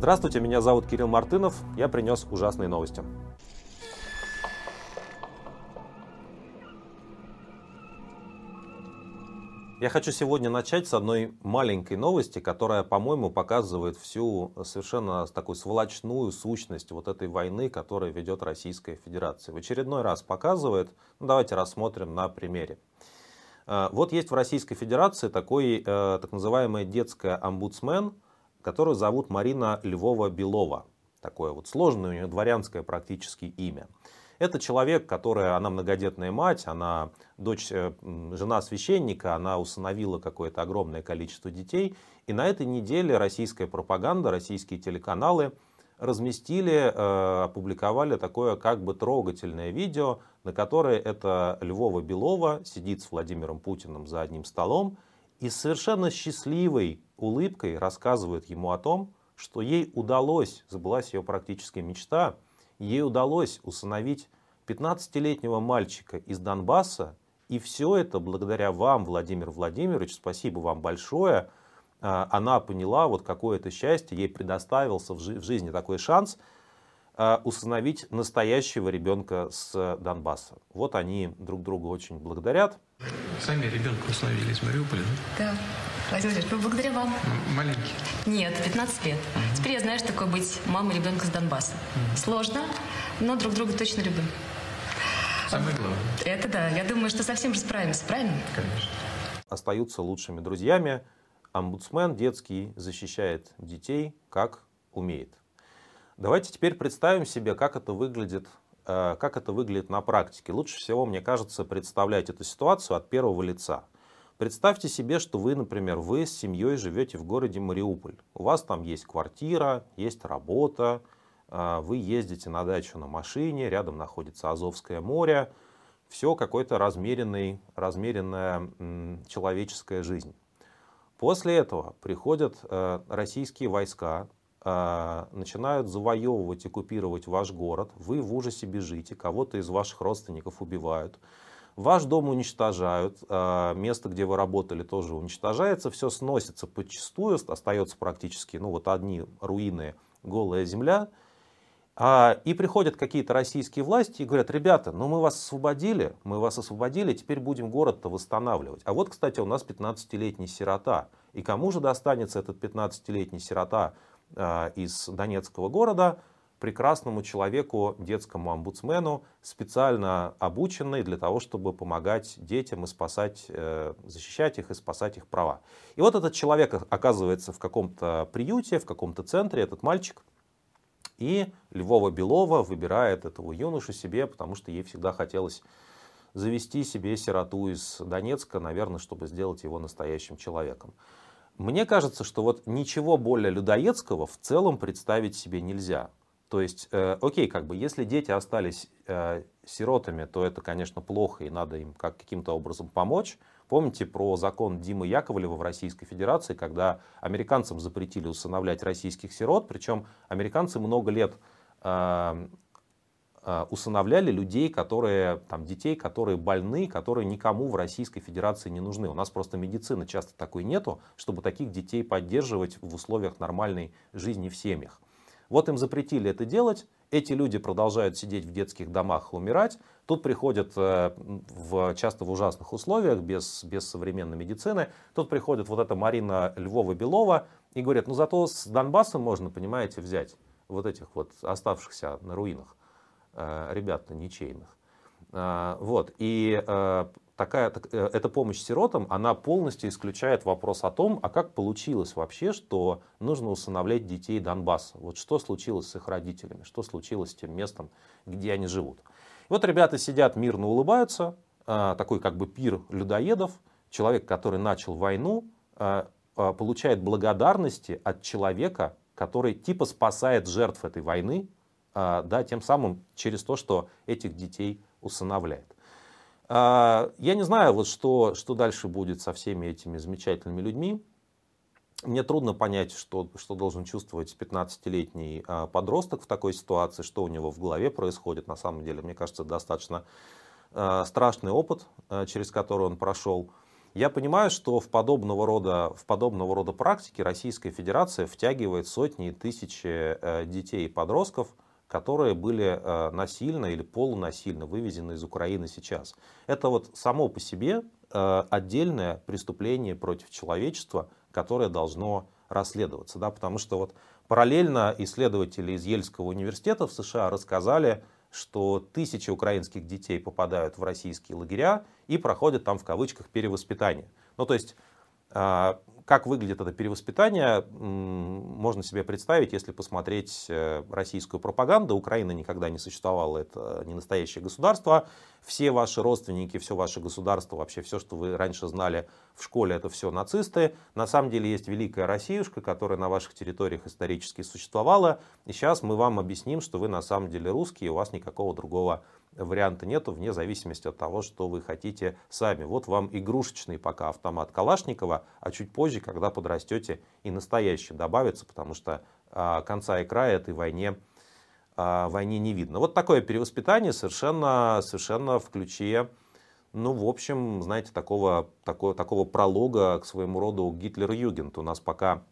Здравствуйте, меня зовут Кирилл Мартынов. Я принес ужасные новости. Я хочу сегодня начать с одной маленькой новости, которая, по-моему, показывает всю совершенно такую сволочную сущность вот этой войны, которую ведет Российская Федерация. В очередной раз показывает, ну, давайте рассмотрим на примере. Э, вот есть в Российской Федерации такой э, так называемый детская омбудсмен, которую зовут Марина Львова-Белова. Такое вот сложное у нее дворянское практически имя. Это человек, которая, она многодетная мать, она дочь, э, жена священника, она усыновила какое-то огромное количество детей. И на этой неделе российская пропаганда, российские телеканалы разместили, э, опубликовали такое как бы трогательное видео, на которое это Львова Белова сидит с Владимиром Путиным за одним столом и совершенно счастливой улыбкой рассказывает ему о том, что ей удалось, забылась ее практическая мечта, ей удалось усыновить 15-летнего мальчика из Донбасса, и все это благодаря вам, Владимир Владимирович, спасибо вам большое. А, она поняла, вот какое это счастье, ей предоставился в жизни такой шанс а, усыновить настоящего ребенка с Донбасса. Вот они друг друга очень благодарят. Сами ребенка усыновили из Мариуполя, да? Да. Владимир Владимирович, ну, благодаря вам. Маленький? Нет, 15 лет. Угу. Теперь я знаю, что такое быть мамой ребенка с Донбасса. Угу. Сложно, но друг друга точно любим. Самое главное. Это да. Я думаю, что совсем же справимся, правильно? Конечно. Остаются лучшими друзьями. Омбудсмен детский защищает детей как умеет. Давайте теперь представим себе, как это выглядит э, как это выглядит на практике. Лучше всего, мне кажется, представлять эту ситуацию от первого лица. Представьте себе, что вы, например, вы с семьей живете в городе Мариуполь. У вас там есть квартира, есть работа, а, вы ездите на дачу на машине, рядом находится Азовское море. Все какой-то размеренный, размеренная человеческая жизнь. После этого приходят э, российские войска, э, начинают завоевывать, оккупировать ваш город. Вы в ужасе бежите, кого-то из ваших родственников убивают. Ваш дом уничтожают, а, место, где вы работали, тоже уничтожается, все сносится подчистую, остается практически ну, вот одни руины, голая земля. А, и приходят какие-то российские власти и говорят, ребята, ну мы вас освободили, мы вас освободили, теперь будем город-то восстанавливать. А вот, кстати, у нас 15-летний сирота. И кому же достанется этот 15-летний сирота а, из Донецкого города? Прекрасному человеку, детскому омбудсмену, специально обученный для того, чтобы помогать детям и спасать, э, защищать их и спасать их права. И вот этот человек оказывается в каком-то приюте, в каком-то центре, этот мальчик, и Львова Белова выбирает этого юношу себе, потому что ей всегда хотелось завести себе сироту из Донецка, наверное, чтобы сделать его настоящим человеком. Мне кажется, что вот ничего более людоедского в целом представить себе нельзя. То есть, э, окей, как бы, если дети остались э, сиротами, то это, конечно, плохо, и надо им как, каким-то образом помочь. Помните про закон Димы Яковлева в Российской Федерации, когда американцам запретили усыновлять российских сирот, причем американцы много лет э, э, усыновляли людей, которые, там, детей, которые больны, которые никому в Российской Федерации не нужны. У нас просто медицины часто такой нету, чтобы таких детей поддерживать в условиях нормальной жизни в семьях. Вот им запретили это делать, эти люди продолжают сидеть в детских домах и умирать. Тут приходят э, в, часто в ужасных условиях, без, без современной медицины. Тут приходит вот эта Марина Львова-Белова и говорит, ну зато с Донбассом можно, понимаете, взять вот этих вот оставшихся на руинах э, ребят ничейных. Э, вот. И такая, э, эта помощь сиротам, она полностью исключает вопрос о том, а как получилось вообще, что нужно усыновлять детей Донбасса. Вот что случилось с их родителями, что случилось с тем местом, где они живут. Вот ребята сидят, мирно улыбаются, а, такой как бы пир людоедов, человек, который начал войну, а, а, получает благодарности от человека, который типа спасает жертв этой войны, да, тем самым через то, что этих детей усыновляет. А, я не знаю, вот что, что дальше будет со всеми этими замечательными людьми. Мне трудно понять, что, что должен чувствовать 15-летний а, подросток в такой ситуации, что у него в голове происходит. На самом деле, мне кажется, достаточно а, страшный опыт, через который он прошел. Я понимаю, что в подобного рода, в подобного рода практике Российская Федерация втягивает сотни и тысячи э, детей и подростков, которые были э, насильно или полунасильно вывезены из Украины сейчас. Это вот само по себе э, отдельное преступление против человечества, которое должно расследоваться. Да? Потому что вот параллельно исследователи из Ельского университета в США рассказали, что тысячи украинских детей попадают в российские лагеря и проходят там в кавычках перевоспитание. Ну то есть а, как выглядит это перевоспитание, можно себе представить, если посмотреть э, российскую пропаганду. Украина никогда не существовала, это не настоящее государство. Все ваши родственники, все ваше государство, вообще все, что вы раньше знали в школе, это все нацисты. На самом деле есть великая Россиюшка, которая на ваших территориях исторически существовала. И сейчас мы вам объясним, что вы на самом деле русские, у вас никакого другого варианта нету, вне зависимости от того, что вы хотите сами. Вот вам игрушечный пока автомат Калашникова, а чуть позже, когда подрастете, и настоящий добавится, потому что а, конца и края этой войне, а, войне не видно. Вот такое перевоспитание совершенно, совершенно в ключе, ну, в общем, знаете, такого, такого, такого пролога к своему роду Гитлер-Югент. У нас пока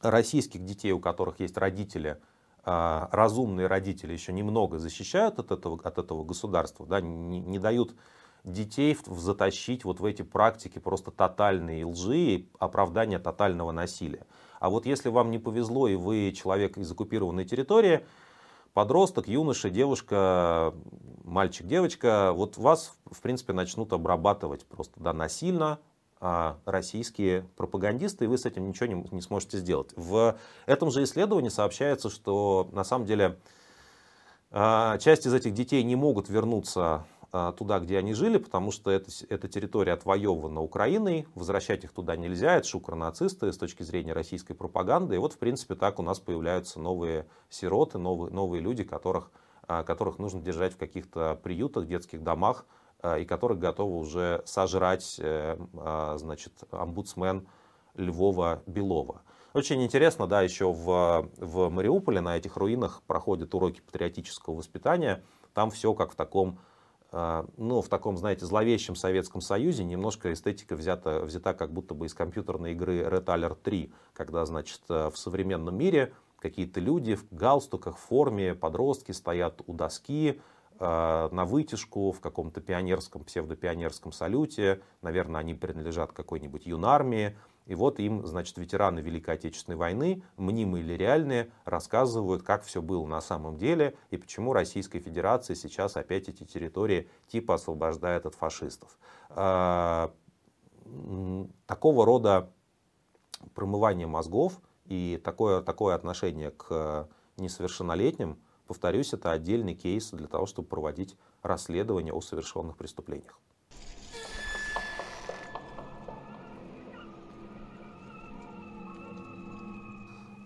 российских детей, у которых есть родители – разумные родители еще немного защищают от этого, от этого государства, да, не, не дают детей в, в затащить вот в эти практики просто тотальные лжи и оправдания тотального насилия. А вот если вам не повезло и вы человек из оккупированной территории, подросток, юноша, девушка, мальчик, девочка, вот вас в принципе начнут обрабатывать просто да, насильно, а, российские пропагандисты, и вы с этим ничего не, не сможете сделать. В этом же исследовании сообщается, что на самом деле а, часть из этих детей не могут вернуться а, туда, где они жили, потому что это, эта территория отвоевана Украиной, возвращать их туда нельзя, это шукро-нацисты с точки зрения российской пропаганды. И вот, в принципе, так у нас появляются новые сироты, новые, новые люди, которых, которых нужно держать в каких-то приютах, детских домах, и которых готовы уже сожрать э, а, значит, омбудсмен Львова Белова. Очень интересно, да, еще в, в Мариуполе на этих руинах проходят уроки патриотического воспитания. Там все как в таком, э, ну, в таком, знаете, зловещем Советском Союзе. Немножко эстетика взята, взята как будто бы из компьютерной игры Red Alert 3, когда, значит, в современном мире какие-то люди в галстуках, в форме, подростки стоят у доски, Э, на вытяжку, в каком-то пионерском, псевдопионерском салюте. Наверное, они принадлежат какой-нибудь юнармии. И вот им, значит, ветераны Великой Отечественной войны, мнимые или реальные, рассказывают, как все было на самом деле и почему Российская Федерация сейчас опять эти территории типа освобождает от фашистов. Э, такого рода промывание мозгов и такое, такое отношение к несовершеннолетним – Повторюсь, это отдельный кейс для того, чтобы проводить расследование о совершенных преступлениях.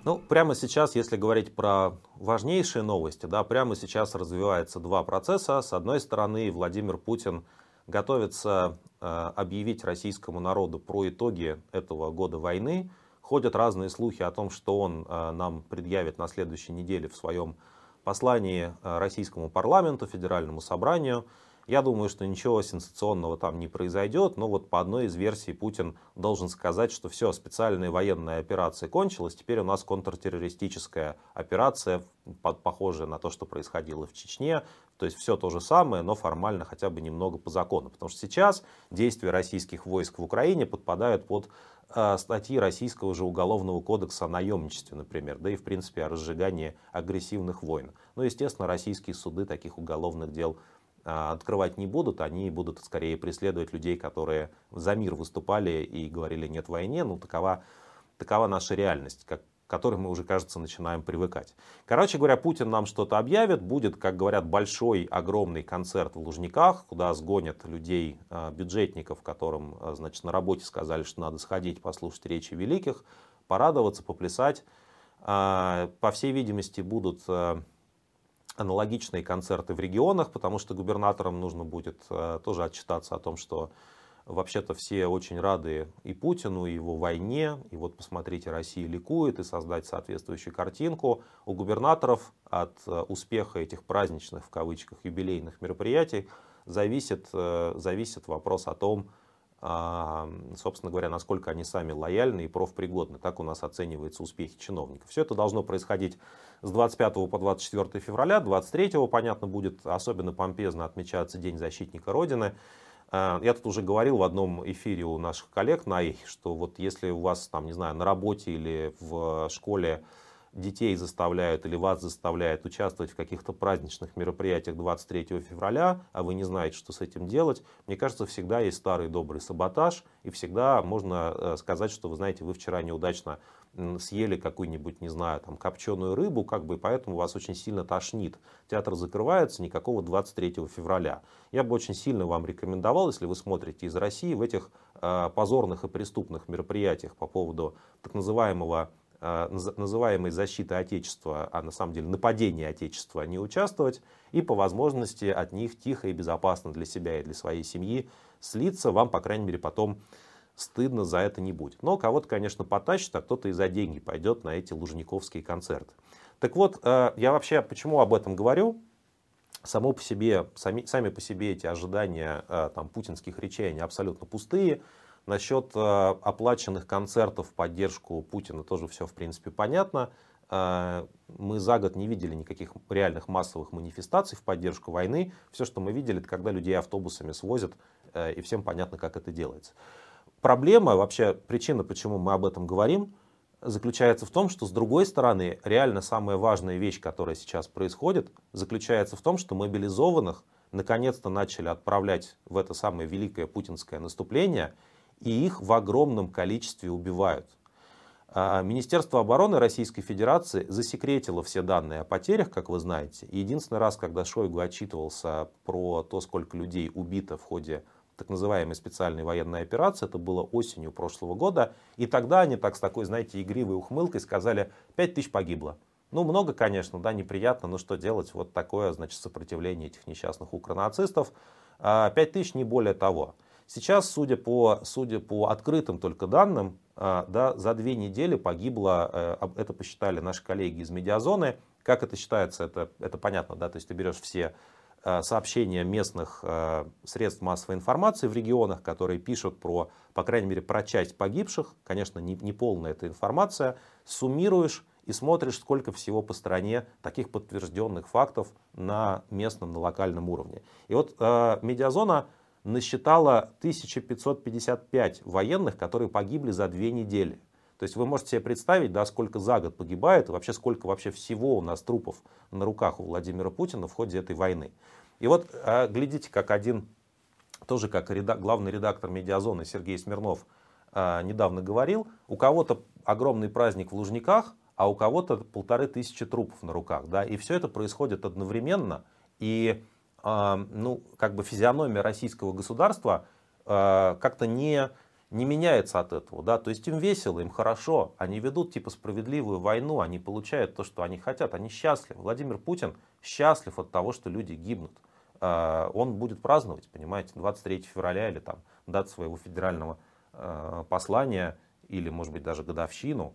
Ну, прямо сейчас, если говорить про важнейшие новости, да, прямо сейчас развивается два процесса. С одной стороны, Владимир Путин готовится э, объявить российскому народу про итоги этого года войны. Ходят разные слухи о том, что он э, нам предъявит на следующей неделе в своем послании э, российскому парламенту, федеральному собранию. Я думаю, что ничего сенсационного там не произойдет, но вот по одной из версий Путин должен сказать, что все, специальная военная операция кончилась, теперь у нас контртеррористическая операция, похожая на то, что происходило в Чечне, то есть все то же самое, но формально хотя бы немного по закону, потому что сейчас действия российских войск в Украине подпадают под статьи Российского же Уголовного кодекса о наемничестве, например, да и, в принципе, о разжигании агрессивных войн. Но, естественно, российские суды таких уголовных дел а, открывать не будут, они будут скорее преследовать людей, которые за мир выступали и говорили «нет войне». Ну, такова, такова наша реальность, как, к мы уже, кажется, начинаем привыкать. Короче говоря, Путин нам что-то объявит, будет, как говорят, большой, огромный концерт в Лужниках, куда сгонят людей, а, бюджетников, которым, а, значит, на работе сказали, что надо сходить, послушать речи великих, порадоваться, поплясать. По всей видимости, будут аналогичные концерты в регионах, потому что губернаторам нужно будет тоже отчитаться о том, что Вообще-то все очень рады и Путину, и его войне. И вот посмотрите, Россия ликует и создать соответствующую картинку. У губернаторов от э, успеха этих праздничных, в кавычках, юбилейных мероприятий зависит, э, зависит вопрос о том, а, собственно говоря, насколько они сами лояльны и профпригодны. Так у нас оцениваются успехи чиновников. Все это должно происходить с 25 по 24 февраля. 23 понятно, будет особенно помпезно отмечаться День защитника Родины. А, я тут уже говорил в одном эфире у наших коллег на их, что вот если у вас там, не знаю, на работе или в школе детей заставляют или вас заставляют участвовать в каких-то праздничных мероприятиях 23 февраля, а вы не знаете, что с этим делать, мне кажется, всегда есть старый добрый саботаж, и всегда можно э, сказать, что, вы знаете, вы вчера неудачно съели какую-нибудь, не знаю, там, копченую рыбу, как бы, и поэтому вас очень сильно тошнит. Театр закрывается, никакого 23 февраля. Я бы очень сильно вам рекомендовал, если вы смотрите из России, в этих э, позорных и преступных мероприятиях по поводу так называемого называемой защиты Отечества, а на самом деле нападения Отечества, не участвовать и по возможности от них тихо и безопасно для себя и для своей семьи слиться, вам, по крайней мере, потом стыдно за это не будет. Но кого-то, конечно, потащит, а кто-то и за деньги пойдет на эти лужниковские концерты. Так вот, э, я вообще почему об этом говорю? Само по себе, сами, сами по себе эти ожидания э, там, путинских речей, они абсолютно пустые. Насчет э, оплаченных концертов в поддержку Путина тоже все, в принципе, понятно. Э, мы за год не видели никаких реальных массовых манифестаций в поддержку войны. Все, что мы видели, это когда людей автобусами свозят, э, и всем понятно, как это делается. Проблема, вообще причина, почему мы об этом говорим, заключается в том, что с другой стороны, реально самая важная вещь, которая сейчас происходит, заключается в том, что мобилизованных наконец-то начали отправлять в это самое великое путинское наступление – и их в огромном количестве убивают. А, Министерство обороны Российской Федерации засекретило все данные о потерях, как вы знаете. И единственный раз, когда Шойгу отчитывался про то, сколько людей убито в ходе так называемой специальной военной операции, это было осенью прошлого года. И тогда они так с такой, знаете, игривой ухмылкой сказали, 5 тысяч погибло. Ну, много, конечно, да, неприятно, но что делать? Вот такое, значит, сопротивление этих несчастных укронацистов. 5 а, тысяч, не более того. Сейчас, судя по, судя по открытым только данным, а, да, за две недели погибло, э, это посчитали наши коллеги из медиазоны. Как это считается, это, это понятно, да, то есть ты берешь все э, сообщения местных э, средств массовой информации в регионах, которые пишут про, по крайней мере, про часть погибших, конечно, не, не полная эта информация, суммируешь и смотришь, сколько всего по стране таких подтвержденных фактов на местном, на локальном уровне. И вот э, медиазона насчитала 1555 военных, которые погибли за две недели. То есть вы можете себе представить, да, сколько за год погибает, и вообще сколько вообще всего у нас трупов на руках у Владимира Путина в ходе этой войны. И вот а, глядите, как один, тоже как редак, главный редактор «Медиазоны» Сергей Смирнов а, недавно говорил, у кого-то огромный праздник в Лужниках, а у кого-то полторы тысячи трупов на руках. Да, и все это происходит одновременно. И ну, как бы физиономия российского государства а, как-то не, не меняется от этого. Да? То есть им весело, им хорошо, они ведут типа справедливую войну, они получают то, что они хотят, они счастливы. Владимир Путин счастлив от того, что люди гибнут. А, он будет праздновать, понимаете, 23 февраля или там дат своего федерального а, послания или, может быть, даже годовщину.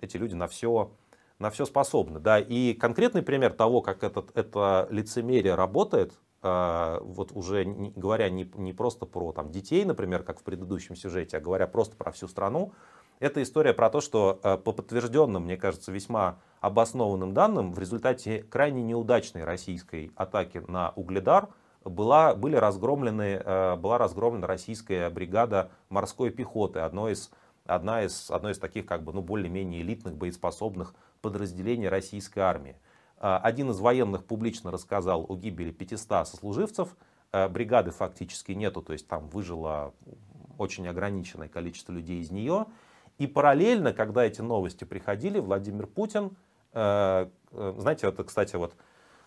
Эти люди на все на все способны. Да? И конкретный пример того, как этот, это лицемерие работает, э, вот уже не, говоря не, не просто про там, детей, например, как в предыдущем сюжете, а говоря просто про всю страну, это история про то, что э, по подтвержденным, мне кажется, весьма обоснованным данным, в результате крайне неудачной российской атаки на Угледар была, были разгромлены, э, была разгромлена российская бригада морской пехоты, одно из, одна из, одно из таких как бы, ну, более-менее элитных, боеспособных подразделения российской армии. А, один из военных публично рассказал о гибели 500 сослуживцев. А, бригады фактически нету, то есть там выжило очень ограниченное количество людей из нее. И параллельно, когда эти новости приходили, Владимир Путин, а, знаете, это, кстати, вот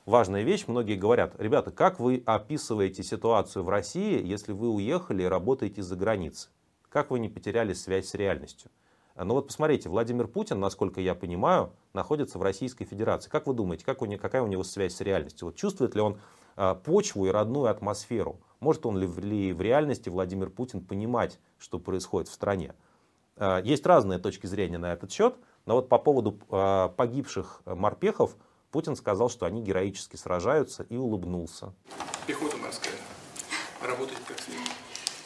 важная вещь, многие говорят, ребята, как вы описываете ситуацию в России, если вы уехали и работаете за границей? Как вы не потеряли связь с реальностью? Но вот посмотрите, Владимир Путин, насколько я понимаю, находится в Российской Федерации. Как вы думаете, как у него, какая у него связь с реальностью? Вот чувствует ли он а, почву и родную атмосферу? Может он ли в, ли в реальности Владимир Путин понимать, что происходит в стране? А, есть разные точки зрения на этот счет, но вот по поводу а, погибших морпехов Путин сказал, что они героически сражаются и улыбнулся. Пехота морская работает как следует.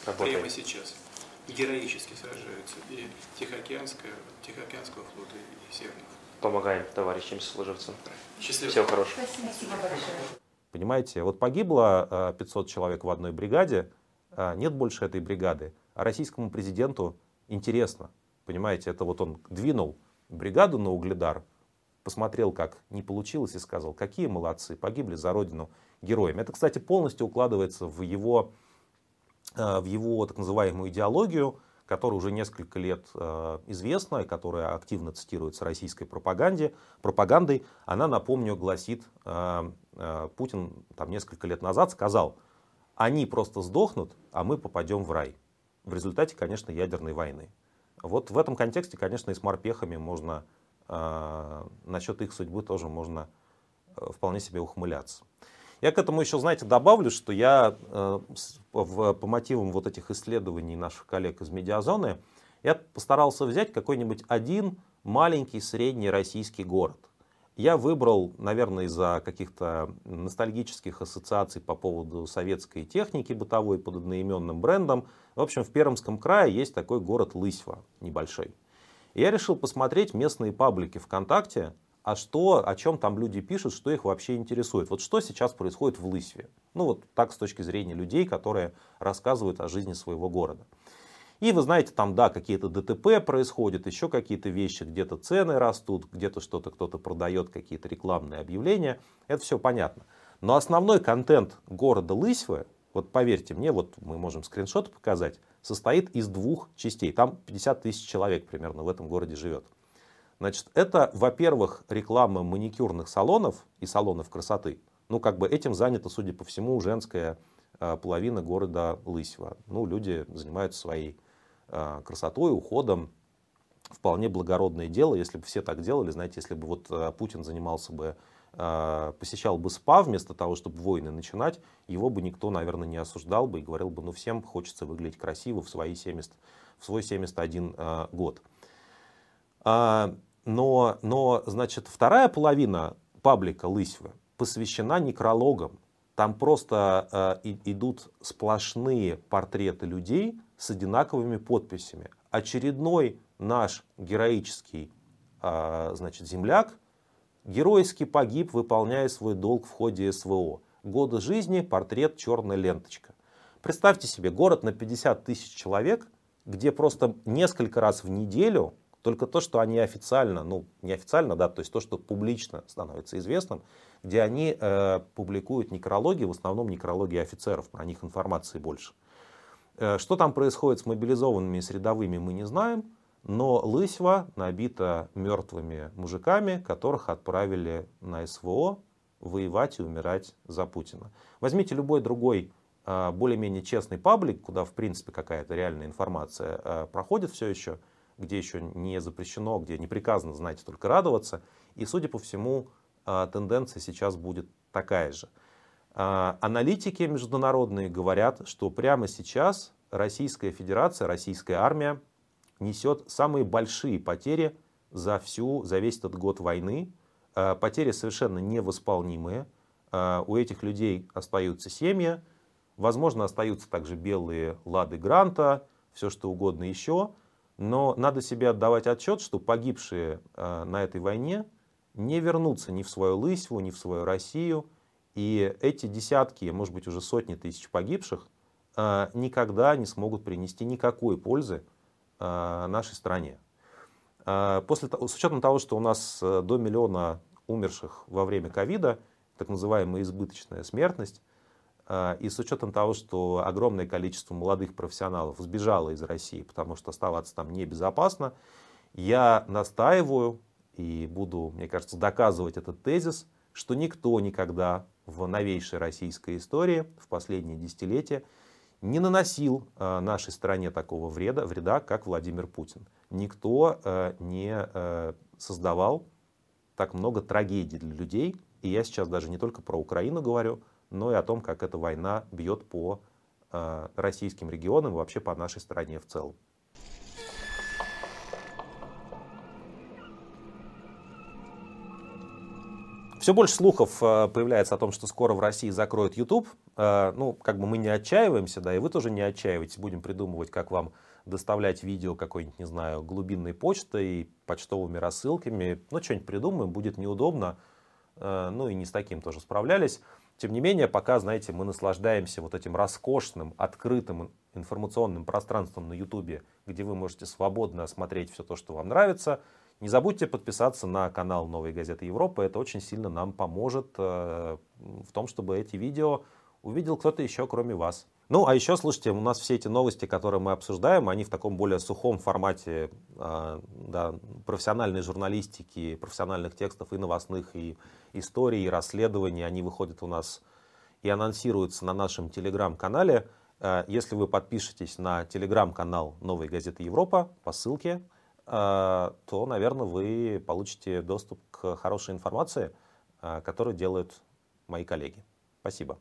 работает. прямо сейчас героически сражаются и Тихоокеанского, Тихоокеанского флота, и Северного. Помогаем товарищам сослуживцам. Счастливо. Всего хорошего. Понимаете, вот погибло э, 500 человек в одной бригаде, э, нет больше этой бригады. А российскому президенту интересно, понимаете, это вот он двинул бригаду на Угледар, посмотрел, как не получилось и сказал, какие молодцы, погибли за родину героями. Это, кстати, полностью укладывается в его, э, в его так называемую идеологию, которая уже несколько лет э, известна и которая активно цитируется российской пропаганде, пропагандой. Она, напомню, гласит, э, э, Путин там несколько лет назад сказал, они просто сдохнут, а мы попадем в рай. В результате, конечно, ядерной войны. Вот в этом контексте, конечно, и с морпехами можно, э, насчет их судьбы тоже можно э, вполне себе ухмыляться. Я к этому еще, знаете, добавлю, что я э, по мотивам вот этих исследований наших коллег из медиазоны, я постарался взять какой-нибудь один маленький средний российский город. Я выбрал, наверное, из-за каких-то ностальгических ассоциаций по поводу советской техники бытовой под одноименным брендом. В общем, в Пермском крае есть такой город Лысьва, небольшой. И я решил посмотреть местные паблики ВКонтакте, а что, о чем там люди пишут, что их вообще интересует. Вот что сейчас происходит в Лысьве. Ну вот так с точки зрения людей, которые рассказывают о жизни своего города. И вы знаете, там, да, какие-то ДТП происходят, еще какие-то вещи, где-то цены растут, где-то что-то кто-то продает, какие-то рекламные объявления. Это все понятно. Но основной контент города Лысьвы, вот поверьте мне, вот мы можем скриншоты показать, состоит из двух частей. Там 50 тысяч человек примерно в этом городе живет. Значит, это, во-первых, реклама маникюрных салонов и салонов красоты. Ну, как бы этим занята, судя по всему, женская э, половина города Лысьва. Ну, люди занимаются своей э, красотой, уходом. Вполне благородное дело, если бы все так делали, знаете, если бы вот э, Путин занимался бы, посещал бы СПА вместо того, чтобы войны начинать, его бы никто, наверное, не осуждал бы и говорил бы, ну, всем хочется выглядеть красиво в, свои 70, в свой 71 э, год. Но, но, значит, вторая половина паблика Лысьвы посвящена некрологам. Там просто э, идут сплошные портреты людей с одинаковыми подписями. Очередной наш героический э, значит, земляк геройски погиб, выполняя свой долг в ходе СВО. Годы жизни, портрет, черная ленточка. Представьте себе город на 50 тысяч человек, где просто несколько раз в неделю, только то, что они официально, ну не официально, да, то есть то, что публично становится известным, где они э, публикуют некрологи, в основном некрологи офицеров, про них информации больше. Э, что там происходит с мобилизованными и с рядовыми, мы не знаем, но Лысьва набита мертвыми мужиками, которых отправили на СВО воевать и умирать за Путина. Возьмите любой другой э, более-менее честный паблик, куда в принципе какая-то реальная информация э, проходит все еще, где еще не запрещено, где не приказано, знаете, только радоваться. И, судя по всему, э, тенденция сейчас будет такая же. А, Аналитики международные говорят, что прямо сейчас Российская Федерация, Российская армия несет самые большие потери за, всю, за весь этот год войны. Э, Потери совершенно невосполнимые. У этих людей остаются семьи. Возможно, остаются также белые лады гранта, все что угодно еще. Но надо себе отдавать отчет, что погибшие э, на этой войне не вернутся ни в свою Лысьву, ни в свою Россию. И эти десятки, может быть, уже сотни тысяч погибших э, никогда не смогут принести никакой пользы э, нашей стране. После, с учетом того, что у нас до миллиона умерших во время ковида, так называемая избыточная смертность, и с учетом того, что огромное количество молодых профессионалов сбежало из России, потому что оставаться там небезопасно, я настаиваю и буду, мне кажется, доказывать этот тезис, что никто никогда в новейшей российской истории, в последние десятилетия, не наносил э, нашей стране такого вреда, вреда, как Владимир Путин. Никто э, не создавал так много трагедий для людей. И я сейчас даже не только про Украину говорю, но и о том, как эта война бьет по э, российским регионам и вообще по нашей стране в целом. Все больше слухов э, появляется о том, что скоро в России закроют YouTube. Э, ну, как бы мы не отчаиваемся, да, и вы тоже не отчаиваетесь. Будем придумывать, как вам доставлять видео какой-нибудь, не знаю, глубинной почтой, почтовыми рассылками. Ну, что-нибудь придумаем, будет неудобно. Ну, и не с таким тоже справлялись. Тем не менее, пока, знаете, мы наслаждаемся вот этим роскошным, открытым информационным пространством на YouTube, где вы можете свободно осмотреть все то, что вам нравится – не забудьте подписаться на канал Новой газеты Европы. Это очень сильно нам поможет э, в том, чтобы эти видео увидел кто-то еще, кроме вас. Ну, а еще, слушайте, у нас все эти новости, которые мы обсуждаем, они в таком более сухом формате э, да, профессиональной журналистики, профессиональных текстов и новостных, и историй, и расследований. Они выходят у нас и анонсируются на нашем телеграм-канале. Э, если вы подпишетесь на телеграм-канал Новой газеты Европа по ссылке, а, то, наверное, вы получите доступ к хорошей информации, а, которую делают мои коллеги. Спасибо.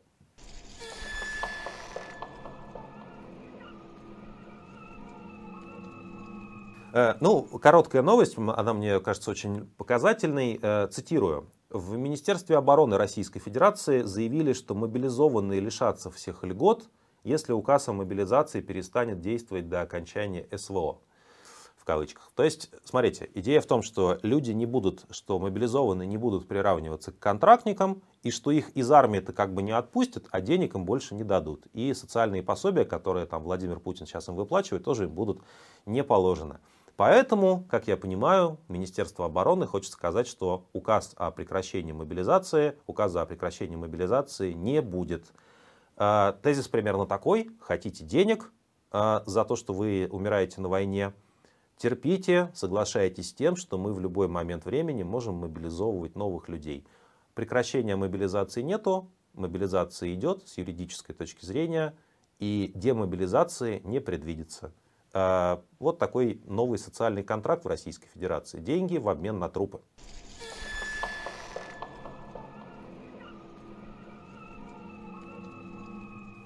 Ну, короткая новость, она мне кажется очень показательной. Э, цитирую. В Министерстве обороны Российской Федерации заявили, что мобилизованные лишатся всех льгот, если указ о мобилизации перестанет действовать до окончания СВО в кавычках. То есть, смотрите, идея в том, что люди не будут, что мобилизованные не будут приравниваться к контрактникам, и что их из армии-то как бы не отпустят, а денег им больше не дадут. И социальные пособия, которые там Владимир Путин сейчас им выплачивает, тоже им будут не положены. Поэтому, как я понимаю, Министерство обороны хочет сказать, что указ о прекращении мобилизации, указа о прекращении мобилизации не будет. А, тезис примерно такой. Хотите денег а, за то, что вы умираете на войне, Терпите, соглашайтесь с тем, что мы в любой момент времени можем мобилизовывать новых людей. Прекращения мобилизации нету, мобилизация идет с юридической точки зрения, и демобилизации не предвидится. А, вот такой новый социальный контракт в Российской Федерации. Деньги в обмен на трупы.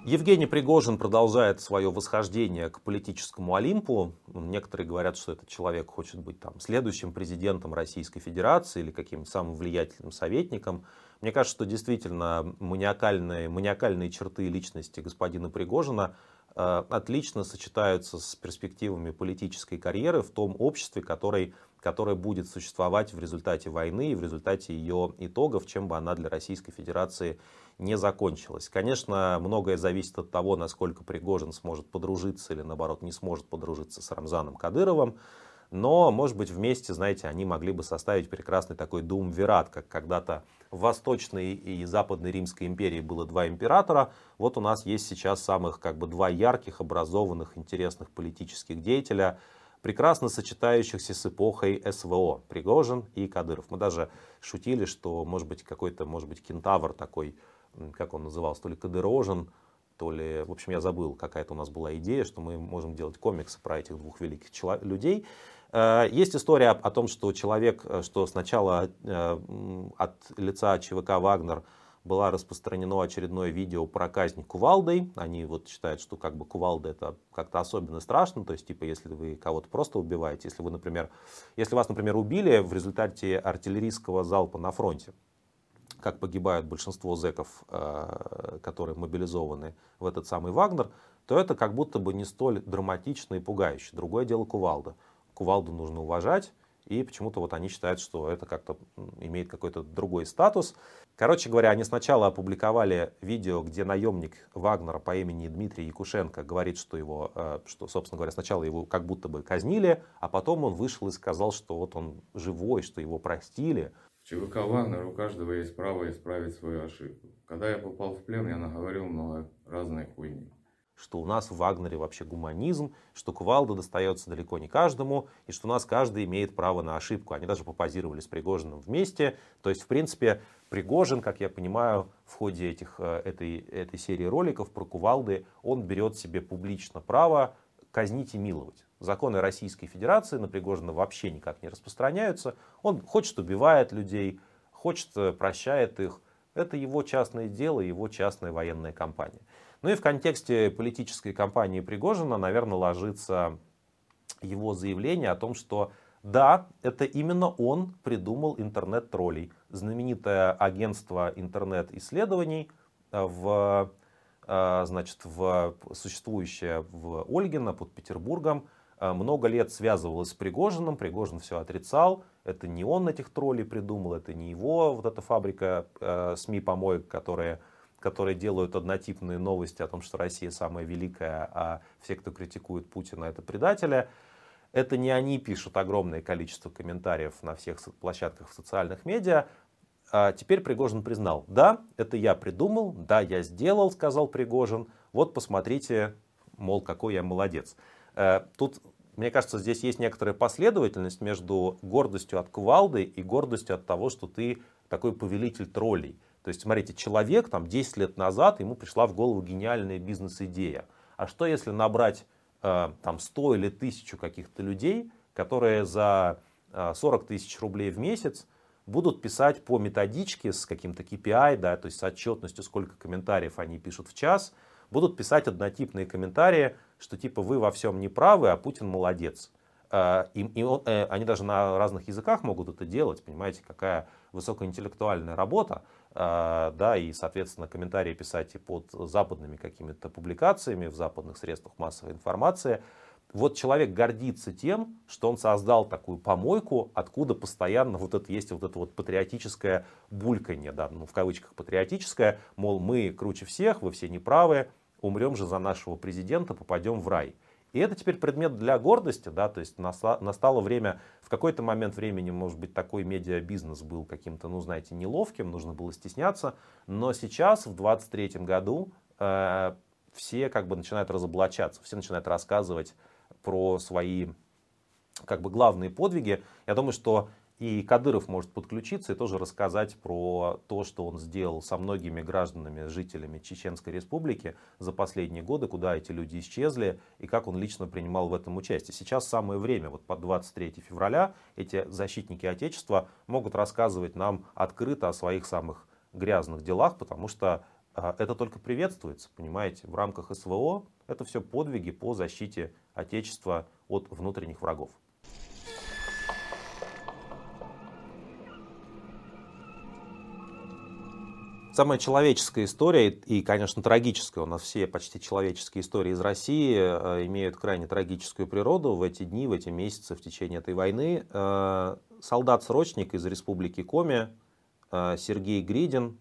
Евгений Пригожин продолжает свое восхождение к политическому Олимпу. Некоторые говорят, что этот человек хочет быть там, следующим президентом Российской Федерации или каким-то самым влиятельным советником. Мне кажется, что действительно маниакальные, маниакальные черты личности господина Пригожина отлично сочетаются с перспективами политической карьеры в том обществе, который, которое будет существовать в результате войны и в результате ее итогов, чем бы она для Российской Федерации не закончилась. Конечно, многое зависит от того, насколько Пригожин сможет подружиться или, наоборот, не сможет подружиться с Рамзаном Кадыровым. Но, может быть, вместе, знаете, они могли бы составить прекрасный такой дум-вират, как когда-то в Восточной и Западной Римской империи было два императора. Вот у нас есть сейчас самых как бы два ярких, образованных, интересных политических деятеля, прекрасно сочетающихся с эпохой СВО, Пригожин и Кадыров. Мы даже шутили, что, может быть, какой-то, может быть, кентавр такой как он назывался, то ли Кадырожин, то ли, в общем, я забыл, какая-то у нас была идея, что мы можем делать комиксы про этих двух великих людей. Э, есть история о том, что человек, э, что сначала э, от лица ЧВК «Вагнер» было распространено очередное видео про казнь кувалдой. Они вот считают, что как бы кувалда это как-то особенно страшно. То есть, типа, если вы кого-то просто убиваете, если вы, например, если вас, например, убили в результате артиллерийского залпа на фронте, как погибают большинство зеков, которые мобилизованы в этот самый Вагнер, то это как будто бы не столь драматично и пугающе. Другое дело кувалда. Кувалду нужно уважать, и почему-то вот они считают, что это как-то имеет какой-то другой статус. Короче говоря, они сначала опубликовали видео, где наемник Вагнера по имени Дмитрий Якушенко говорит, что его, э, что, собственно говоря, сначала его как будто бы казнили, а потом он вышел и сказал, что вот он живой, что его простили, ЧВК «Вагнер» у каждого есть право исправить свою ошибку. Когда я попал в плен, я наговорил много разной хуйни. Что у нас в Вагнере вообще гуманизм, что кувалда достается далеко не каждому, и что у нас каждый имеет право на ошибку. Они даже попозировали с Пригожиным вместе. То есть, в принципе, Пригожин, как я понимаю, в ходе этих, э, этой, этой серии роликов про кувалды, он берет себе публично право казнить и миловать. Законы Российской Федерации на Пригожина вообще никак не распространяются. Он хочет убивает людей, хочет э, прощает их. Это его частное дело, его частная военная кампания. Ну и в контексте политической кампании Пригожина, наверное, ложится его заявление о том, что да, это именно он придумал интернет-троллей. знаменитое агентство интернет-исследований в, значит, в существующее в Ольгино под Петербургом, много лет связывалось с Пригожиным, Пригожин все отрицал, это не он этих троллей придумал, это не его вот эта фабрика СМИ помоек, которые которые делают однотипные новости о том, что Россия самая великая, а все, кто критикует Путина, это предатели. Это не они пишут огромное количество комментариев на всех площадках в социальных медиа. А теперь Пригожин признал, да, это я придумал, да, я сделал, сказал Пригожин. Вот посмотрите, мол, какой я молодец. Э, тут, мне кажется, здесь есть некоторая последовательность между гордостью от кувалды и гордостью от того, что ты такой повелитель троллей. То есть, смотрите, человек там 10 лет назад, ему пришла в голову гениальная бизнес-идея. А что если набрать э, там 100 или 1000 каких-то людей, которые за 40 э, тысяч рублей в месяц будут писать по методичке с каким-то KPI, да, то есть с отчетностью, сколько комментариев они пишут в час, будут писать однотипные комментарии, что типа вы во всем не правы, а Путин молодец. Э, и, и он, они даже на разных языках могут это делать, понимаете, какая высокоинтеллектуальная работа. А, да, и, соответственно, комментарии писать и под западными какими-то публикациями в западных средствах массовой информации. Вот человек гордится тем, что он создал такую помойку, откуда постоянно вот это есть вот это вот патриотическое бульканье, да, ну, в кавычках патриотическое, мол, мы круче всех, вы все неправы, умрем же за нашего президента, попадем в рай. И это теперь предмет для гордости, да, то есть настало время, в какой-то момент времени, может быть, такой медиабизнес был каким-то, ну, знаете, неловким, нужно было стесняться, но сейчас, в 23 году, э, все как бы начинают разоблачаться, все начинают рассказывать про свои как бы главные подвиги. Я думаю, что и Кадыров может подключиться и тоже рассказать про то, что он сделал со многими гражданами, жителями Чеченской Республики за последние годы, куда эти люди исчезли и как он лично принимал в этом участие. Сейчас самое время, вот по 23 февраля, эти защитники Отечества могут рассказывать нам открыто о своих самых грязных делах, потому что а, это только приветствуется, понимаете, в рамках СВО это все подвиги по защите Отечества от внутренних врагов. Самая человеческая история и, конечно, трагическая. У нас все почти человеческие истории из России э, имеют крайне трагическую природу в эти дни, в эти месяцы, в течение этой войны. Э, солдат-срочник из республики Коми э, Сергей Гридин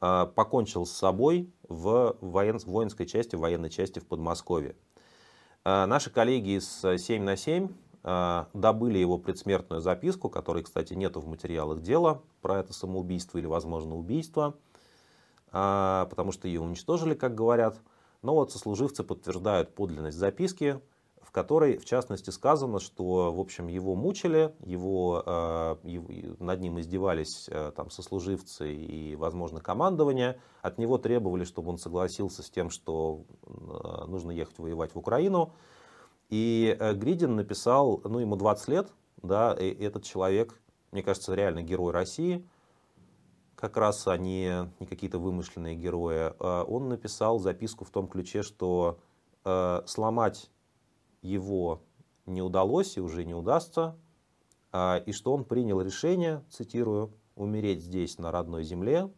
покончил с собой в воинской части, в военной части в Подмосковье. Наши коллеги из 7 на 7 добыли его предсмертную записку, которой, кстати, нету в материалах дела про это самоубийство или, возможно, убийство – потому что ее уничтожили, как говорят. Но вот сослуживцы подтверждают подлинность записки, в которой, в частности, сказано, что, в общем, его мучили, его, а, его, над ним издевались а, там, сослуживцы и, возможно, командование. От него требовали, чтобы он согласился с тем, что нужно ехать воевать в Украину. И Гридин написал, ну, ему 20 лет, да, и этот человек, мне кажется, реально герой России – как раз они не какие-то вымышленные герои. А он написал записку в том ключе, что э, сломать его не удалось и уже не удастся, а, и что он принял решение, цитирую, умереть здесь, на родной земле,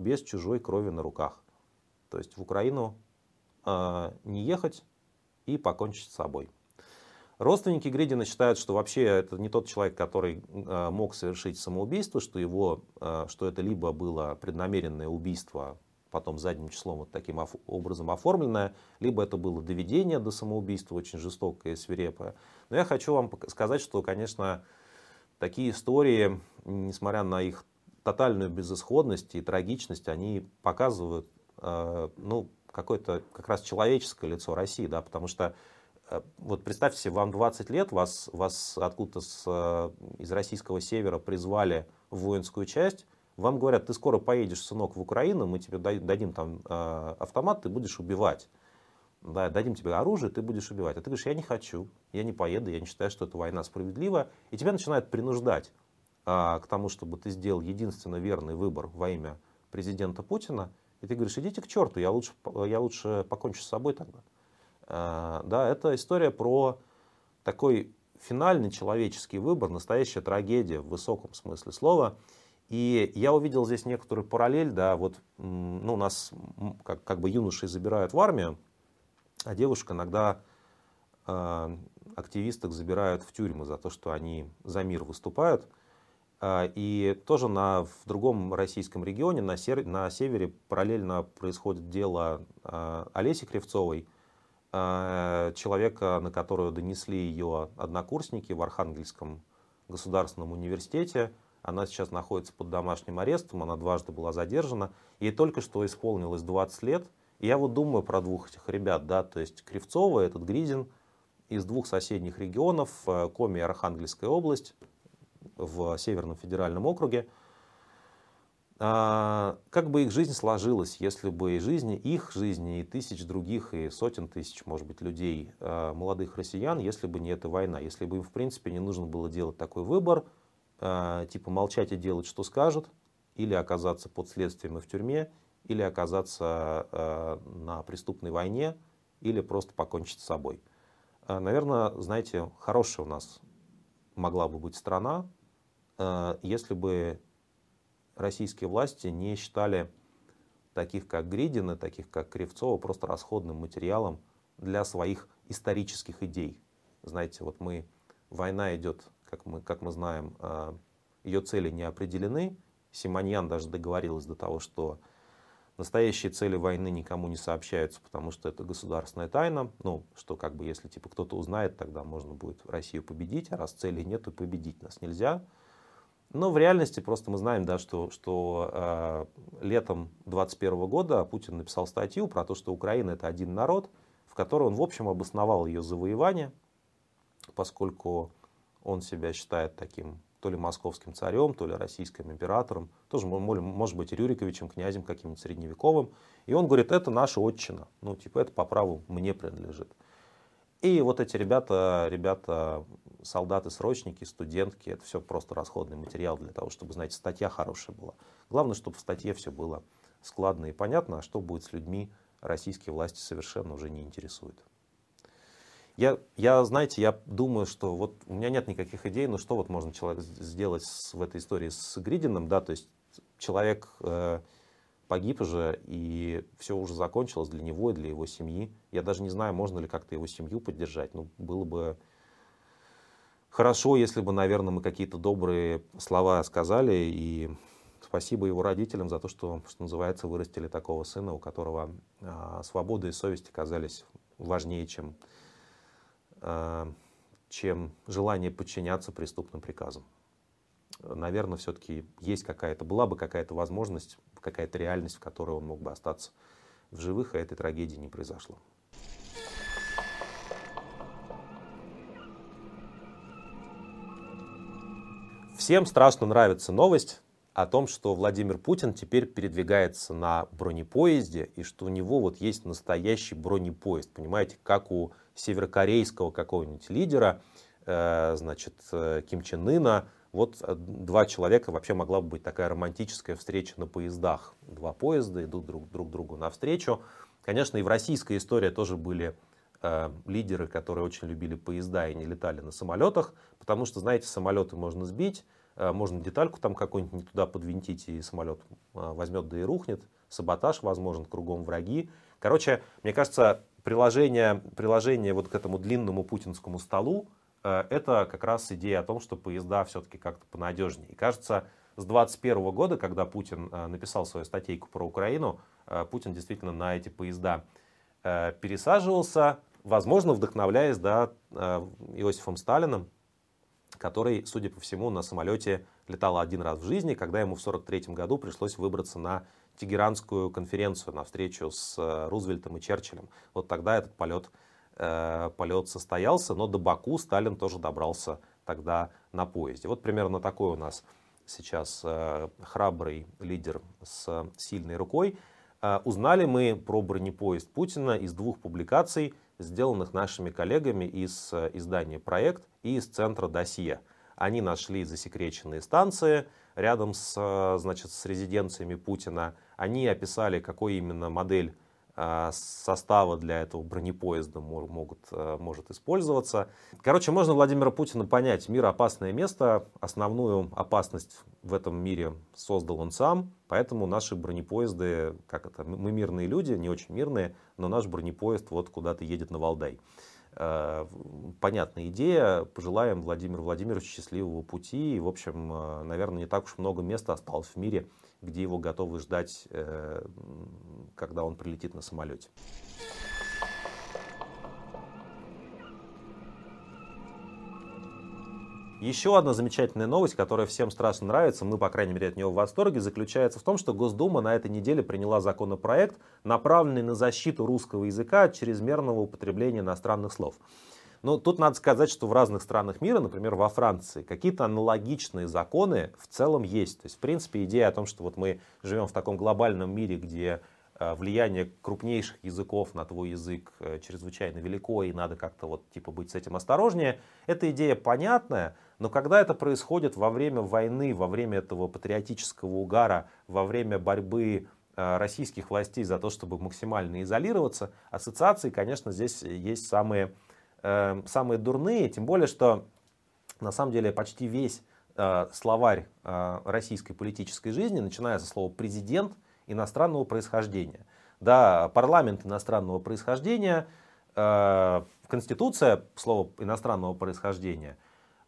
без чужой крови на руках. То есть в Украину э, не ехать и покончить с собой. Родственники Гридина считают, что вообще это не тот человек, который э, мог совершить самоубийство, что, его, э, что это либо было преднамеренное убийство, потом задним числом вот таким образом оформленное, либо это было доведение до самоубийства, очень жестокое и свирепое. Но я хочу вам сказать, что, конечно, такие истории, несмотря на их тотальную безысходность и трагичность, они показывают э, ну, какое-то как раз человеческое лицо России, да, потому что вот представьте вам 20 лет, вас, вас откуда-то с, э, из российского севера призвали в воинскую часть, вам говорят, ты скоро поедешь, сынок, в Украину, мы тебе дадим там э, автомат, ты будешь убивать. Да, дадим тебе оружие, ты будешь убивать. А ты говоришь, я не хочу, я не поеду, я не считаю, что эта война справедлива. И тебя начинают принуждать а, к тому, чтобы ты сделал единственно верный выбор во имя президента Путина. И ты говоришь, идите к черту, я лучше, я лучше покончу с собой тогда. А, да, это история про такой финальный человеческий выбор, настоящая трагедия в высоком смысле слова. И я увидел здесь некоторую параллель, да, вот ну, нас как, как бы юноши забирают в армию, а девушек иногда э, активисток забирают в тюрьмы за то, что они за мир выступают. Э, и тоже на, в другом российском регионе, на, сер, на севере, параллельно происходит дело Олеси Кривцовой, человека, на которую донесли ее однокурсники в Архангельском государственном университете – она сейчас находится под домашним арестом, она дважды была задержана. Ей только что исполнилось 20 лет. И я вот думаю про двух этих ребят, да, то есть Кривцова, этот Гризин, из двух соседних регионов, э, Коми и Архангельская область в Северном федеральном округе. А, как бы их жизнь сложилась, если бы и жизни, их жизни, и тысяч других, и сотен тысяч, может быть, людей, э, молодых россиян, если бы не эта война, если бы им, в принципе, не нужно было делать такой выбор – а, типа молчать и делать, что скажут, или оказаться под следствием и в тюрьме, или оказаться на преступной войне, или просто покончить с собой. Наверное, знаете, хорошая у нас могла бы быть страна, если бы российские власти не считали таких как Гридина, таких как Кривцова просто расходным материалом для своих исторических идей. Знаете, вот мы, война идет как мы, как мы знаем, а, ее цели не определены. Симоньян даже договорилась до того, что настоящие цели войны никому не сообщаются, потому что это государственная тайна. Ну, что как бы если типа кто-то узнает, тогда можно будет Россию победить, а раз целей нет, то победить нас нельзя. Но в реальности просто мы знаем, да, что, что э, летом 2021 года Путин написал статью про то, что Украина это один народ, в которой он, в общем, обосновал ее завоевание, поскольку он себя считает таким то ли московским царем, то ли российским императором, тоже, может быть, Рюриковичем, князем каким-нибудь средневековым. И он говорит, это наша отчина, ну, типа, это по праву мне принадлежит. И вот эти ребята, ребята, солдаты, срочники, студентки, это все просто расходный материал для того, чтобы, знаете, статья хорошая была. Главное, чтобы в статье все было складно и понятно, а что будет с людьми, российские власти совершенно уже не интересуют. Я, я, знаете, я думаю, что вот у меня нет никаких идей, но что вот можно человек сделать с, в этой истории с Гридиным, да, то есть человек э, погиб уже, и все уже закончилось для него и для его семьи. Я даже не знаю, можно ли как-то его семью поддержать, ну, было бы хорошо, если бы, наверное, мы какие-то добрые слова сказали, и спасибо его родителям за то, что, что называется, вырастили такого сына, у которого э, свобода и совесть оказались важнее, чем Э, чем желание подчиняться преступным приказам. Наверное, все-таки есть какая-то, была бы какая-то возможность, какая-то реальность, в которой он мог бы остаться в живых, а этой трагедии не произошло. Всем страшно нравится новость о том, что Владимир Путин теперь передвигается на бронепоезде, и что у него вот есть настоящий бронепоезд. Понимаете, как у северокорейского какого-нибудь лидера, э, значит, э, Ким Чен Ына, вот э, два человека, вообще могла бы быть такая романтическая встреча на поездах. Два поезда идут друг, друг другу навстречу. Конечно, и в российской истории тоже были э, лидеры, которые очень любили поезда и не летали на самолетах, потому что, знаете, самолеты можно сбить, э, можно детальку там какую-нибудь не туда подвинтить, и самолет э, возьмет да и рухнет. Саботаж возможен, кругом враги. Короче, мне кажется, приложение, приложение вот к этому длинному путинскому столу, это как раз идея о том, что поезда все-таки как-то понадежнее. И кажется, с 2021 года, когда Путин э, написал свою статейку про Украину, э, Путин действительно на эти поезда пересаживался, возможно, вдохновляясь да, Иосифом Сталиным, который, судя по всему, на самолете летал один раз в жизни, когда ему в 1943 году пришлось выбраться на Тегеранскую конференцию на встречу с э, Рузвельтом и Черчиллем. Вот тогда этот полет, э, полет состоялся, но до Баку Сталин тоже добрался тогда на поезде. Вот примерно такой у нас сейчас э, храбрый лидер с сильной рукой. Э, узнали мы про бронепоезд Путина из двух публикаций, сделанных нашими коллегами из э, издания «Проект» и из центра «Досье». Они нашли засекреченные станции рядом с, э, значит, с резиденциями Путина. Они описали, какой именно модель э, состава для этого бронепоезда могут, э, может использоваться. Короче, можно Владимира Путина понять. Мир опасное место. Основную опасность в этом мире создал он сам. Поэтому наши бронепоезды, как это, мы мирные люди, не очень мирные, но наш бронепоезд вот куда-то едет на Валдай. Э, понятная идея. Пожелаем Владимиру Владимировичу счастливого пути. И, в общем, наверное, не так уж много места осталось в мире, где его готовы ждать, э, когда он прилетит на самолете. Еще одна замечательная новость, которая всем страшно нравится, мы, по крайней мере, от нее в восторге, заключается в том, что Госдума на этой неделе приняла законопроект, направленный на защиту русского языка от чрезмерного употребления иностранных слов. Но тут надо сказать, что в разных странах мира, например, во Франции, какие-то аналогичные законы в целом есть. То есть, в принципе, идея о том, что вот мы живем в таком глобальном мире, где Э, влияние крупнейших языков на твой язык э, чрезвычайно велико, и надо как-то вот типа быть с этим осторожнее. Эта идея понятная, но когда это происходит во время войны, во время этого патриотического угара, во время борьбы э, российских властей за то, чтобы максимально изолироваться, ассоциации, конечно, здесь есть самые, самые дурные, тем более, что на самом деле почти весь словарь российской политической жизни, начиная со слова «президент», иностранного происхождения. Да, парламент иностранного происхождения, э, Конституция, слово иностранного происхождения,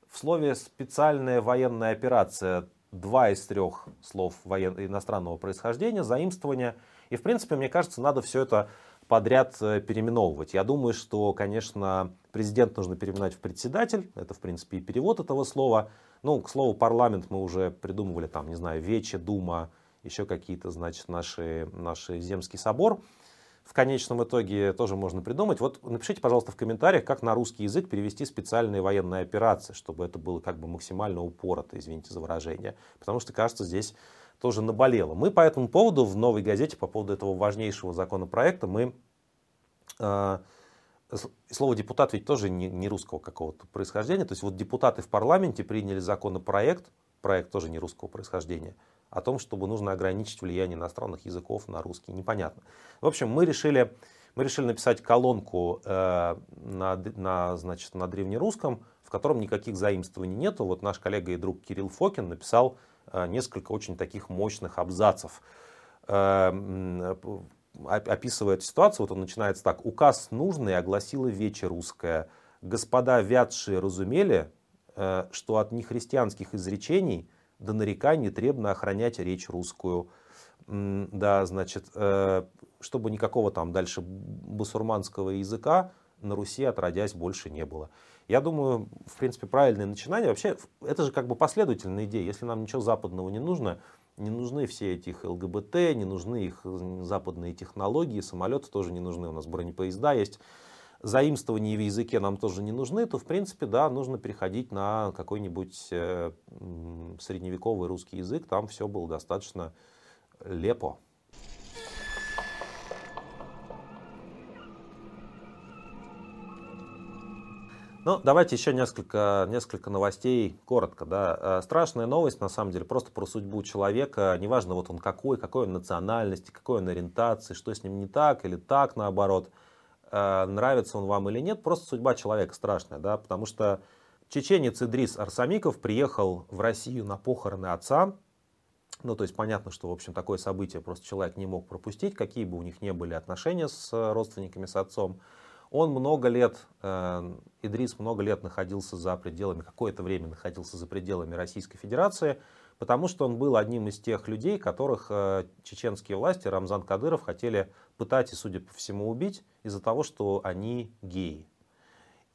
в слове специальная военная операция два из трех слов воен... иностранного происхождения, заимствования. И, в принципе, мне кажется, надо все это подряд э, переименовывать. Я думаю, что, конечно, президент нужно переименовать в председатель. Это, в принципе, и перевод этого слова. Ну, к слову, парламент мы уже придумывали, там, не знаю, Вече, Дума, еще какие-то, значит, наши, наши Земский собор. В конечном итоге тоже можно придумать. Вот напишите, пожалуйста, в комментариях, как на русский язык перевести специальные военные операции, чтобы это было как бы максимально упорото, извините за выражение. Потому что, кажется, здесь тоже наболело. Мы по этому поводу в новой газете, по поводу этого важнейшего законопроекта, мы... Э, слово депутат ведь тоже не, не русского какого-то происхождения. То есть вот депутаты в парламенте приняли законопроект, проект тоже не русского происхождения, о том, чтобы нужно ограничить влияние иностранных языков на русский. Непонятно. В общем, мы решили, мы решили написать колонку э, на, на, значит, на древнерусском, в котором никаких заимствований нету. Вот наш коллега и друг Кирилл Фокин написал несколько очень таких мощных абзацев. Э, описывая эту ситуацию, вот он начинается так. «Указ нужный огласила вечер русская. Господа вятшие разумели, э, что от нехристианских изречений – до нареканий требно охранять речь русскую. Да, значит, э, чтобы никакого там дальше басурманского языка на Руси отродясь больше не было. Я думаю, в принципе, правильное начинание. Вообще, это же как бы последовательная идея. Если нам ничего западного не нужно, не нужны все эти ЛГБТ, не нужны их западные технологии, самолеты тоже не нужны. У нас бронепоезда есть заимствования в языке нам тоже не нужны, то в принципе, да, нужно переходить на какой-нибудь э, средневековый русский язык. Там все было достаточно лепо. Ну, давайте еще несколько, несколько новостей, коротко. Да. Э, страшная новость, на самом деле, просто про судьбу человека. Неважно, вот он какой, какой он национальности, какой он ориентации, что с ним не так или так, наоборот – Э, нравится он вам или нет, просто судьба человека страшная, да, потому что чеченец Идрис Арсамиков приехал в Россию на похороны отца, ну, то есть понятно, что, в общем, такое событие просто человек не мог пропустить, какие бы у них ни были отношения с родственниками, с отцом. Он много лет, э, Идрис много лет находился за пределами, какое-то время находился за пределами Российской Федерации, потому что он был одним из тех людей, которых э, чеченские власти, Рамзан Кадыров, хотели пытать и, судя по всему, убить из-за того, что они геи.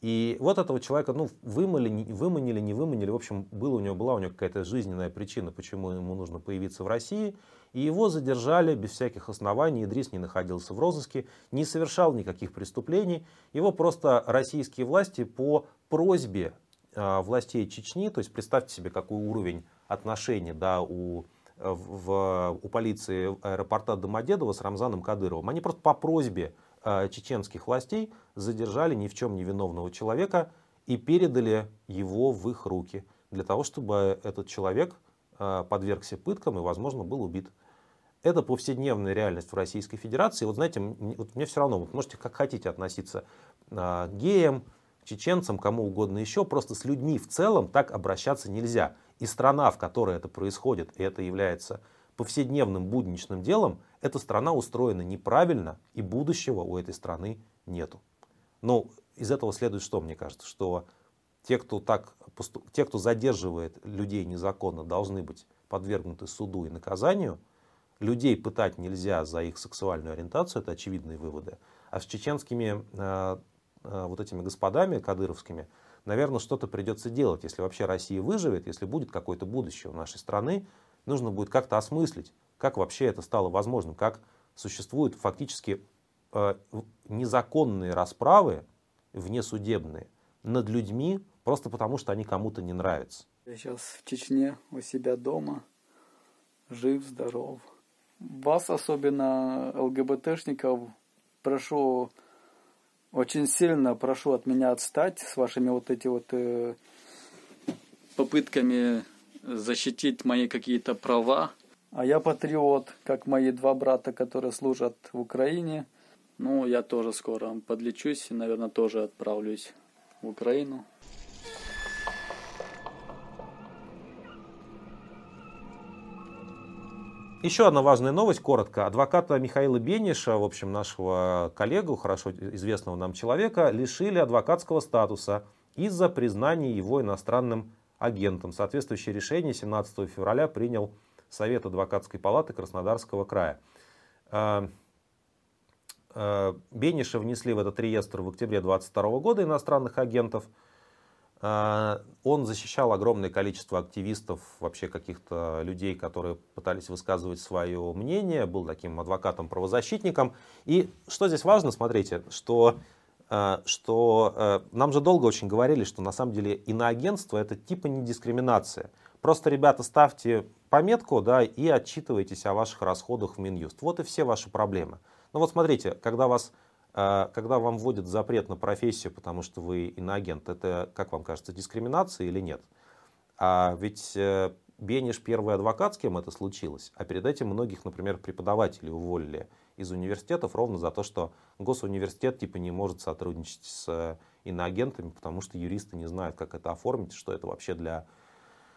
И вот этого человека, ну, выманили, выманили, не выманили, в общем, было у него, была у него какая-то жизненная причина, почему ему нужно появиться в России, и его задержали без всяких оснований, Идрис не находился в розыске, не совершал никаких преступлений, его просто российские власти по просьбе э, властей Чечни, то есть представьте себе, какой уровень отношения да, у, в, у полиции аэропорта Домодедово с Рамзаном Кадыровым. Они просто по просьбе чеченских властей задержали ни в чем не виновного человека и передали его в их руки для того, чтобы этот человек э, подвергся пыткам и, возможно, был убит. Это повседневная реальность в Российской Федерации. Вот знаете, вот мне все равно, вы можете как хотите относиться к геям, чеченцам, кому угодно еще, просто с людьми в целом так обращаться нельзя. И страна, в которой это происходит, и это является повседневным будничным делом, эта страна устроена неправильно, и будущего у этой страны нету. Ну, из этого следует что, мне кажется, что те, кто, так, те, кто задерживает людей незаконно, должны быть подвергнуты суду и наказанию. Людей пытать нельзя за их сексуальную ориентацию, это очевидные выводы. А с чеченскими э, э, вот этими господами кадыровскими, наверное, что-то придется делать. Если вообще Россия выживет, если будет какое-то будущее у нашей страны, нужно будет как-то осмыслить, как вообще это стало возможным, как существуют фактически э, незаконные расправы, внесудебные, над людьми, просто потому что они кому-то не нравятся. Я сейчас в Чечне, у себя дома, жив, здоров. Вас, особенно ЛГБТшников, прошу, очень сильно прошу от меня отстать с вашими вот эти вот э, попытками защитить мои какие-то права. А я патриот, как мои два брата, которые служат в Украине. Ну, я тоже скоро подлечусь и, наверное, тоже отправлюсь в Украину. Еще одна важная новость, коротко. Адвоката Михаила Бениша, в общем, нашего коллегу, хорошо известного нам человека, лишили адвокатского статуса из-за признания его иностранным агентом. Соответствующее решение 17 февраля принял Совет адвокатской палаты Краснодарского края. А, а, Бениша внесли в этот реестр в октябре 2022 года иностранных агентов – а, он защищал огромное количество активистов, вообще каких-то людей, которые пытались высказывать свое мнение, был таким адвокатом-правозащитником. И что здесь важно, смотрите, что, что а, нам же долго очень говорили, что на самом деле иноагентство это типа не дискриминация. Просто, ребята, ставьте пометку да, и отчитывайтесь о ваших расходах в Минюст. Вот и все ваши проблемы. Ну вот смотрите, когда вас а, когда вам вводят запрет на профессию, потому что вы иноагент, это, как вам кажется, дискриминация или нет? А ведь э, Бениш первый адвокат, с кем это случилось, а перед этим многих, например, преподавателей уволили из университетов ровно за то, что госуниверситет типа не может сотрудничать с э, иноагентами, потому что юристы не знают, как это оформить, что это вообще для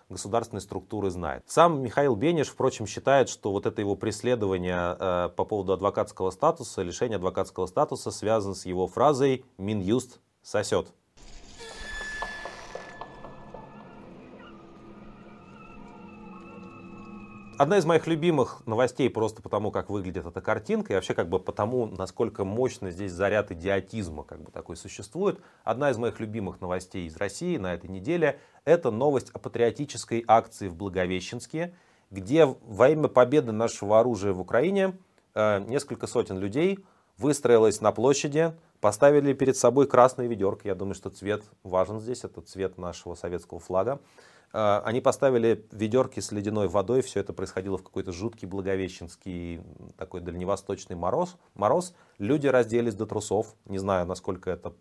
государственной структуры знает. Сам Михаил Бениш, впрочем, считает, что вот это его преследование э, по поводу адвокатского статуса, лишение адвокатского статуса связано с его фразой «Минюст сосет». Одна из моих любимых новостей просто потому, как выглядит эта картинка, и вообще как бы потому, насколько мощно здесь заряд идиотизма как бы такой существует. Одна из моих любимых новостей из России на этой неделе – это новость о патриотической акции в Благовещенске, где во имя победы нашего оружия в Украине э, несколько сотен людей выстроилось на площади, поставили перед собой красный ведерко. Я думаю, что цвет важен здесь, это цвет нашего советского флага. А, они поставили ведерки с ледяной водой, все это происходило в какой-то жуткий благовещенский такой дальневосточный мороз. мороз. Люди разделись до трусов, не знаю, насколько это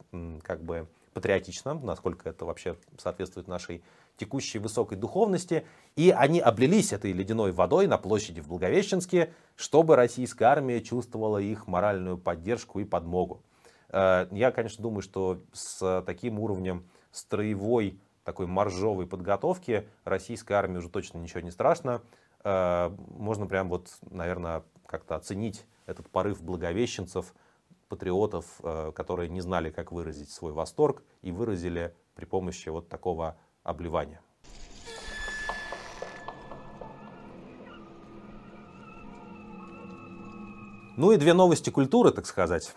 как бы патриотично, насколько это вообще соответствует нашей текущей высокой духовности. И они облились этой ледяной водой на площади в Благовещенске, чтобы российская армия чувствовала их моральную поддержку и подмогу. Э, я, конечно, думаю, что с таким уровнем строевой такой моржовой подготовки российской армии уже точно ничего не страшно. Э, можно прям вот, наверное, как-то оценить этот порыв благовещенцев, патриотов, э, которые не знали, как выразить свой восторг и выразили при помощи вот такого обливания. Ну и две новости культуры, так сказать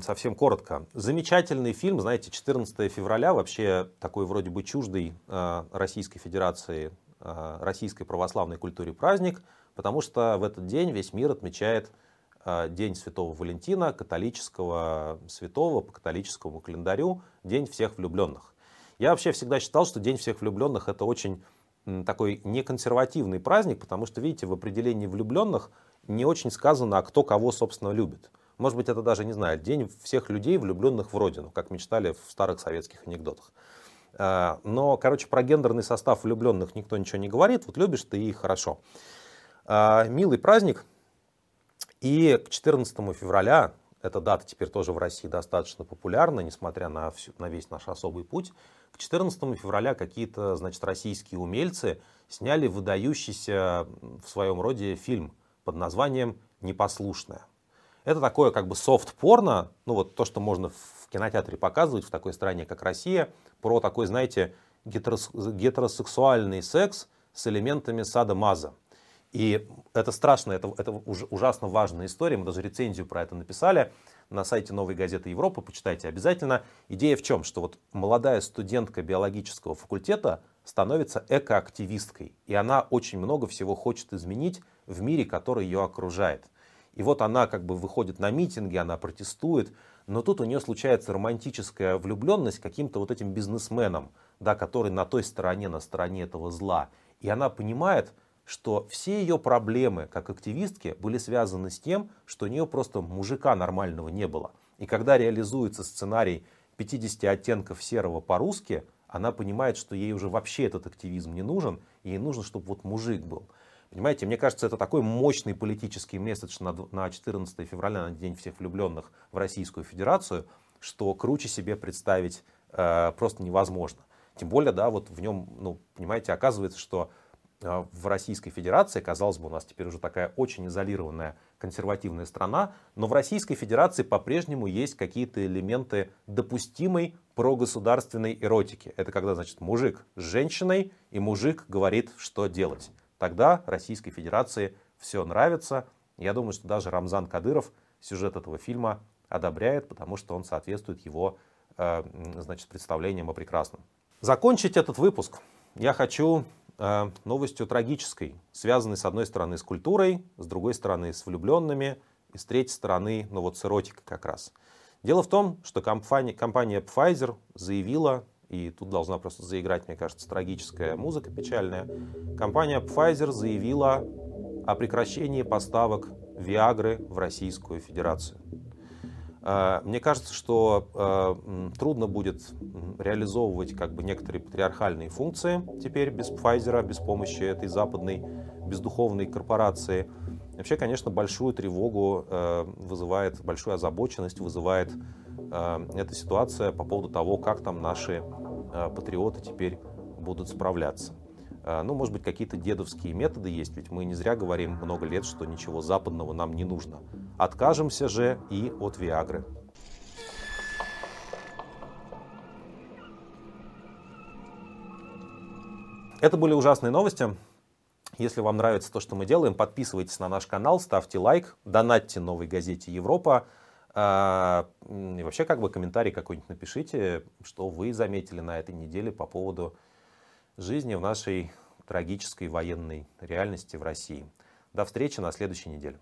совсем коротко. Замечательный фильм, знаете, 14 февраля, вообще такой вроде бы чуждый э, Российской Федерации, э, российской православной культуре праздник, потому что в этот день весь мир отмечает э, День Святого Валентина, католического святого по католическому календарю, День всех влюбленных. Я вообще всегда считал, что День всех влюбленных это очень такой неконсервативный праздник, потому что, видите, в определении влюбленных не очень сказано, а кто кого, собственно, любит. Может быть, это даже, не знаю, день всех людей, влюбленных в родину, как мечтали в старых советских анекдотах. А, но, короче, про гендерный состав влюбленных никто ничего не говорит. Вот любишь ты и хорошо. А, милый праздник. И к 14 февраля, эта дата теперь тоже в России достаточно популярна, несмотря на, всю, на весь наш особый путь, к 14 февраля какие-то, значит, российские умельцы сняли выдающийся в своем роде фильм под названием «Непослушная». Это такое как бы софт-порно, ну вот то, что можно в кинотеатре показывать в такой стране, как Россия, про такой, знаете, гетеросексуальный секс с элементами сада-маза. И это страшно, это, это ужасно важная история. Мы даже рецензию про это написали на сайте Новой газеты Европы, почитайте обязательно. Идея в чем? Что вот молодая студентка биологического факультета становится экоактивисткой. И она очень много всего хочет изменить в мире, который ее окружает. И вот она как бы выходит на митинги, она протестует, но тут у нее случается романтическая влюбленность каким-то вот этим бизнесменом, да, который на той стороне, на стороне этого зла. И она понимает, что все ее проблемы как активистки были связаны с тем, что у нее просто мужика нормального не было. И когда реализуется сценарий 50 оттенков серого по-русски, она понимает, что ей уже вообще этот активизм не нужен, ей нужно, чтобы вот мужик был. Понимаете, мне кажется, это такой мощный политический месседж на 14 февраля, на День всех влюбленных в Российскую Федерацию, что круче себе представить э, просто невозможно. Тем более, да, вот в нем, ну, понимаете, оказывается, что а, в Российской Федерации, казалось бы, у нас теперь уже такая очень изолированная консервативная страна, но в Российской Федерации по-прежнему есть какие-то элементы допустимой прогосударственной эротики. Это когда, значит, мужик с женщиной, и мужик говорит, что делать. Тогда Российской Федерации все нравится. Я думаю, что даже Рамзан Кадыров сюжет этого фильма одобряет, потому что он соответствует его э, значит, представлениям о прекрасном. Закончить этот выпуск я хочу э, новостью трагической, связанной с одной стороны с культурой, с другой стороны с влюбленными, и с третьей стороны, ну вот с эротикой как раз. Дело в том, что компания, компания Pfizer заявила, и тут должна просто заиграть, мне кажется, трагическая музыка печальная, компания Pfizer заявила о прекращении поставок Виагры в Российскую Федерацию. Э, мне кажется, что э, трудно будет реализовывать как бы некоторые патриархальные функции теперь без Pfizer, без помощи этой западной бездуховной корпорации. Вообще, конечно, большую тревогу э, вызывает, большую озабоченность вызывает эта ситуация по поводу того, как там наши патриоты теперь будут справляться. Ну, может быть, какие-то дедовские методы есть, ведь мы не зря говорим много лет, что ничего западного нам не нужно. Откажемся же и от Виагры. Это были ужасные новости. Если вам нравится то, что мы делаем, подписывайтесь на наш канал, ставьте лайк, донатьте новой газете Европа. А, и вообще, как бы комментарий какой-нибудь напишите, что вы заметили на этой неделе по поводу жизни в нашей трагической военной реальности в России. До встречи на следующей неделе.